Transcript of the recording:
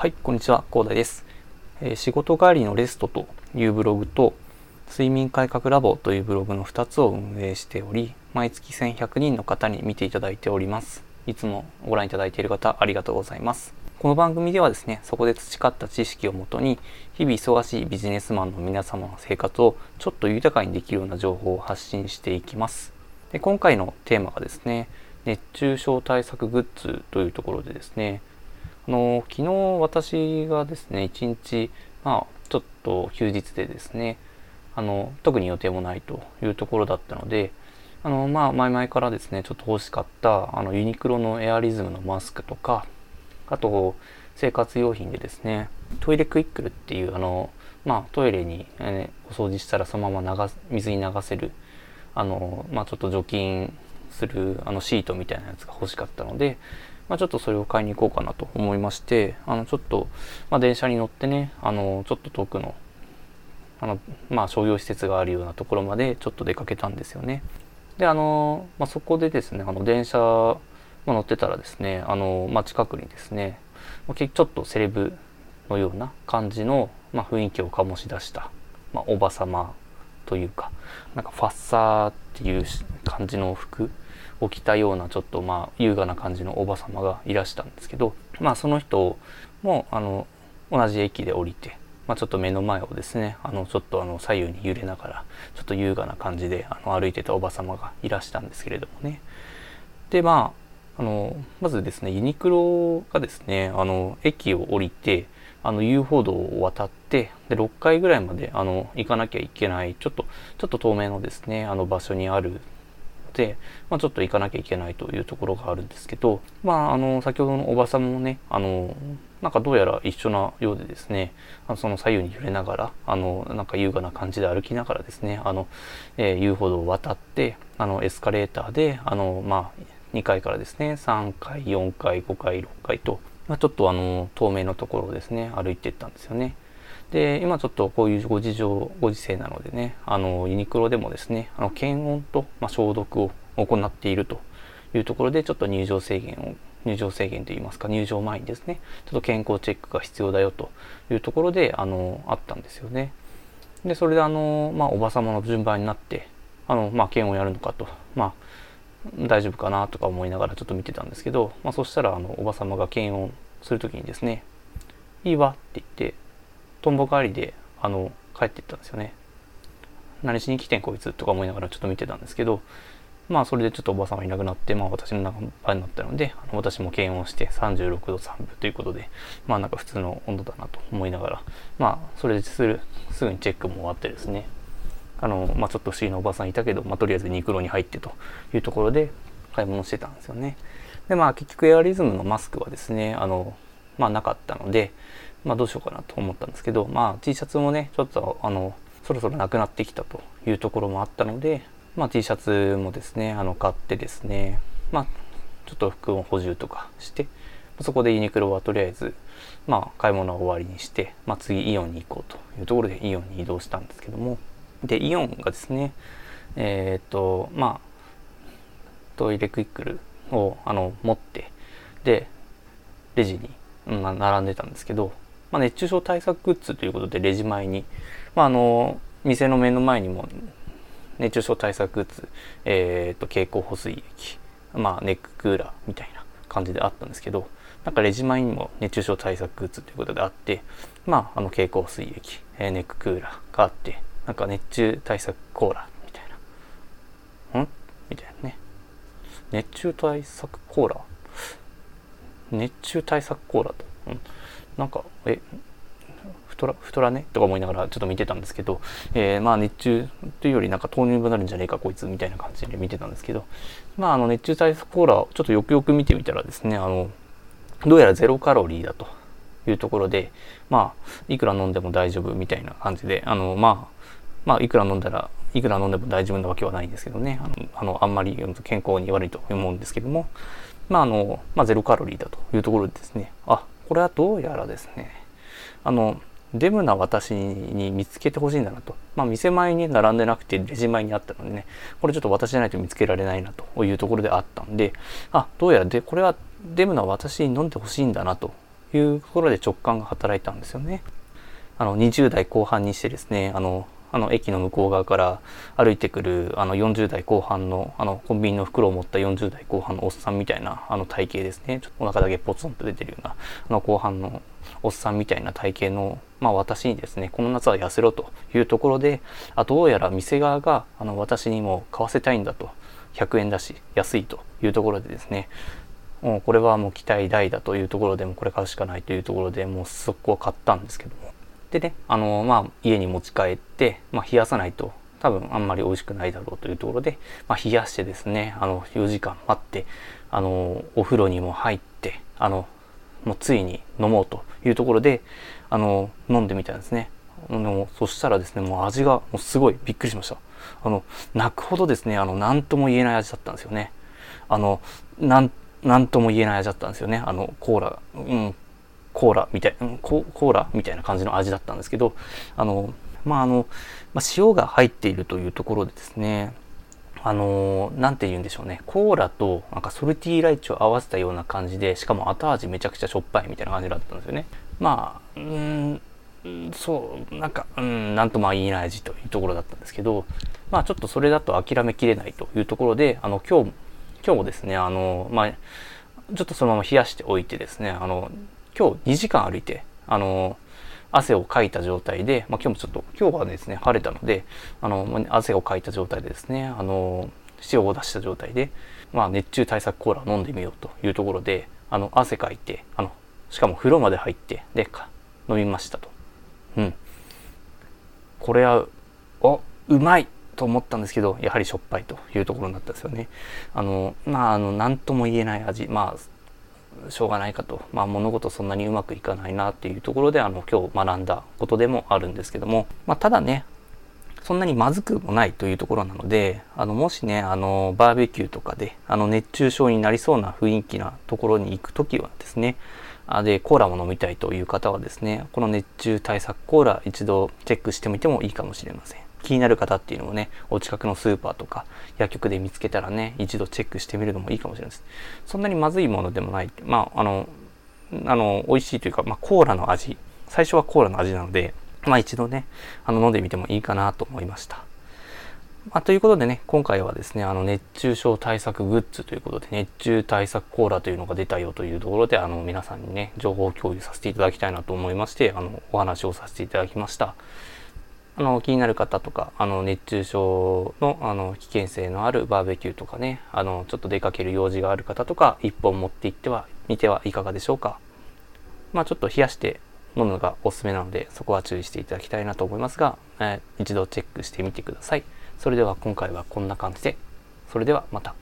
はい、こんにちは、広大です、えー、仕事帰りのレストというブログと、睡眠改革ラボというブログの2つを運営しており、毎月1100人の方に見ていただいております。いつもご覧いただいている方、ありがとうございます。この番組ではですね、そこで培った知識をもとに、日々忙しいビジネスマンの皆様の生活をちょっと豊かにできるような情報を発信していきます。で今回のテーマがですね、熱中症対策グッズというところでですね、の昨日私がですね一日まあちょっと休日でですねあの特に予定もないというところだったのであのまあ前々からですねちょっと欲しかったあのユニクロのエアリズムのマスクとかあと生活用品でですねトイレクイックルっていうあのまあトイレに、え、お掃除したらそのまま流水に流せるあのまあちょっと除菌するあのシートみたいなやつが欲しかったのでまあ、ちょっとそれを買いに行こうかなと思いまして、あの、ちょっと、まあ、電車に乗ってね、あの、ちょっと遠くの、あの、まあ、商業施設があるようなところまでちょっと出かけたんですよね。で、あの、まあ、そこでですね、あの、電車、ま乗ってたらですね、あの、まあ、近くにですね、ちょっとセレブのような感じの、まあ、雰囲気を醸し出した、まあ、おばさまというか、なんかファッサーっていう感じの服起きたようなちょっとまあ優雅な感じのおば様がいらしたんですけどまあその人もあの同じ駅で降りて、まあ、ちょっと目の前をですねあのちょっとあの左右に揺れながらちょっと優雅な感じであの歩いてたおば様がいらしたんですけれどもね。でまああのまずですねユニクロがですねあの駅を降りてあの遊歩道を渡ってで6階ぐらいまであの行かなきゃいけないちょっとちょっと透明のですねあの場所にあるで、まあ、ちょっと行かなきゃいけないというところがあるんですけど、まあ、あの先ほどのおばさんもねあのなんかどうやら一緒なようでですねあのその左右に揺れながらあのなんか優雅な感じで歩きながらですねあの、えー、遊歩道を渡ってあのエスカレーターであの、まあ、2階からですね3階4階5階6階と、まあ、ちょっとあの透明のところをですね歩いていったんですよね。で今ちょっとこういうご事情ご時世なのでねあのユニクロでもですねあの検温と、ま、消毒を行っているというところでちょっと入場制限を入場制限といいますか入場前にですねちょっと健康チェックが必要だよというところであのあったんですよね。でそれであのまあおば様の順番になってあのまあ検温やるのかとまあ大丈夫かなとか思いながらちょっと見てたんですけど、まあ、そしたらあのおば様が検温する時にですね「いいわ」って言ってとんぼ帰りであの帰っていったんですよね何しに来てんこいつとか思いながらちょっと見てたんですけどまあそれでちょっとおばさんがいなくなって、まあ私の中場になったので、あの私も検温して36度3分ということで、まあなんか普通の温度だなと思いながら、まあそれでする、すぐにチェックも終わってですね、あの、まあちょっと不思議なおばさんいたけど、まあとりあえずニクロに入ってというところで買い物してたんですよね。でまあ結局エアリズムのマスクはですね、あの、まあなかったので、まあどうしようかなと思ったんですけど、まあ T シャツもね、ちょっとあの、そろそろなくなってきたというところもあったので、まあ T シャツもですね、あの買ってですね、まあちょっと服を補充とかして、そこでユニクロはとりあえず、まあ買い物は終わりにして、まあ次イオンに行こうというところでイオンに移動したんですけども、で、イオンがですね、えっ、と、まあ、トイレクイックルをあの持って、で、レジに、まあ、並んでたんですけど、まあ、熱中症対策グッズということでレジ前に、まあ、あの店の目の前にも熱中症対策グッズ、えーと、蛍光補水液、まあ、ネッククーラーみたいな感じであったんですけどなんかレジ前にも熱中症対策グッズということであってまああの蛍光補水液、えー、ネッククーラーがあってなんか熱中対策コーラみたいな。ん？みたいなね。熱中対策コーラ？熱中対策コーラと。うん、なんか、え、太ら、太らね？とか思いながらちょっと見てたんですけど、えー、まあ熱中というよりなんか糖尿病になるんじゃねえかこいつみたいな感じで見てたんですけど、まああの熱中対策コーラをちょっとよくよく見てみたらですね、あの、どうやらゼロカロリーだというところで、まあ、いくら飲んでも大丈夫みたいな感じで、あの、まあ、まあ、いくら飲んだら、いくら飲んでも大丈夫なわけはないんですけどね、あの、あのあんまり健康に悪いと思うんですけども、まあ、あの、まあ、ゼロカロリーだというところでですね、あ、これはどうやらですね、あの、デブな私に見つけてほしいんだなと。まあ、店前に並んでなくてレジ前にあったのでね、これちょっと私じゃないと見つけられないなというところであったんで、あ、どうやらで、これはデブな私に飲んでほしいんだなというところで直感が働いたんですよね。あの20代後半にしてですねあのあの駅の向こう側から歩いてくるあの40代後半のあのコンビニの袋を持った40代後半のおっさんみたいなあの体型ですね。ちょっとお腹だけポツンと出てるようなあの後半のおっさんみたいな体型の、まあ、私にですねこの夏は痩せろというところであどうやら店側があの私にも買わせたいんだと100円だし安いというところでですねもうこれはもう期待大だというところでもこれ買うしかないというところでもう速攻買ったんですけどもでね、あのまあ、家に持ち帰って、まあ、冷やさないと多分あんまり美味しくないだろうというところで、まあ、冷やしてですね、あの、4時間待って、あの、お風呂にも入って、あの、もうついに飲もうというところで、あの、飲んでみたんですね。もそしたらですね、もう味がもうすごいびっくりしました。あの、泣くほどですね、あの、なんとも言えない味だったんですよね。あの、なん、なんとも言えない味だったんですよね。あの、コーラ、うん、コーラみたい、うん、コーラみたいな感じの味だったんですけど、あの、まあ、あの、まあ、塩が入っているというところでですね、あのー、て言うんでしょうね。コーラと、なんかソルティーライチを合わせたような感じで、しかも後味めちゃくちゃしょっぱいみたいな感じだったんですよね。まあ、うん、そう、なんか、うん、なんとも言えない味というところだったんですけど、まあちょっとそれだと諦めきれないというところで、あの、今日、今日もですね、あの、まあ、ちょっとそのまま冷やしておいてですね、あの、今日2時間歩いて、あの、汗をかいた状態で、まあ、今日もちょっと、今日はですね、晴れたので、あの、汗をかいた状態でですね、あの、塩を出した状態で、まあ、熱中対策コーラを飲んでみようというところで、あの、汗かいて、あの、しかも風呂まで入って、で、か、飲みましたと。うん。これは、お、うまいと思ったんですけど、やはりしょっぱいというところになったんですよね。あの、まあ、あの、なんとも言えない味。まあ、しょうがないかと、まあ、物事そんなにうまくいかないなっていうところであの今日学んだことでもあるんですけども、まあ、ただねそんなにまずくもないというところなのであのもしねあのバーベキューとかであの熱中症になりそうな雰囲気なところに行く時はですね。あでコーラも飲みたいという方はですねこの熱中対策コーラ一度チェックしてみてもいいかもしれません。気になる方っていうのもね、お近くのスーパーとか薬局で見つけたらね、一度チェックしてみるのもいいかもしれないです。そんなにまずいものでもない。まあ、あの、あの、美味しいというか、まあ、コーラの味。最初はコーラの味なので、まあ一度ね、あの、飲んでみてもいいかなと思いました。まあ、ということでね、今回はですね、あの、熱中症対策グッズということで、熱中対策コーラというのが出たよというところで、あの、皆さんにね、情報共有させていただきたいなと思いまして、あの、お話をさせていただきました。あの気になる方とかあの熱中症のあの危険性のあるバーベキューとかねあのちょっと出かける用事がある方とか1本持って行ってはみてはいかがでしょうか。まあちょっと冷やして飲むのがおすすめなのでそこは注意していただきたいなと思いますが、えー、一度チェックしてみてください。それでは今回はこんな感じで。それではまた。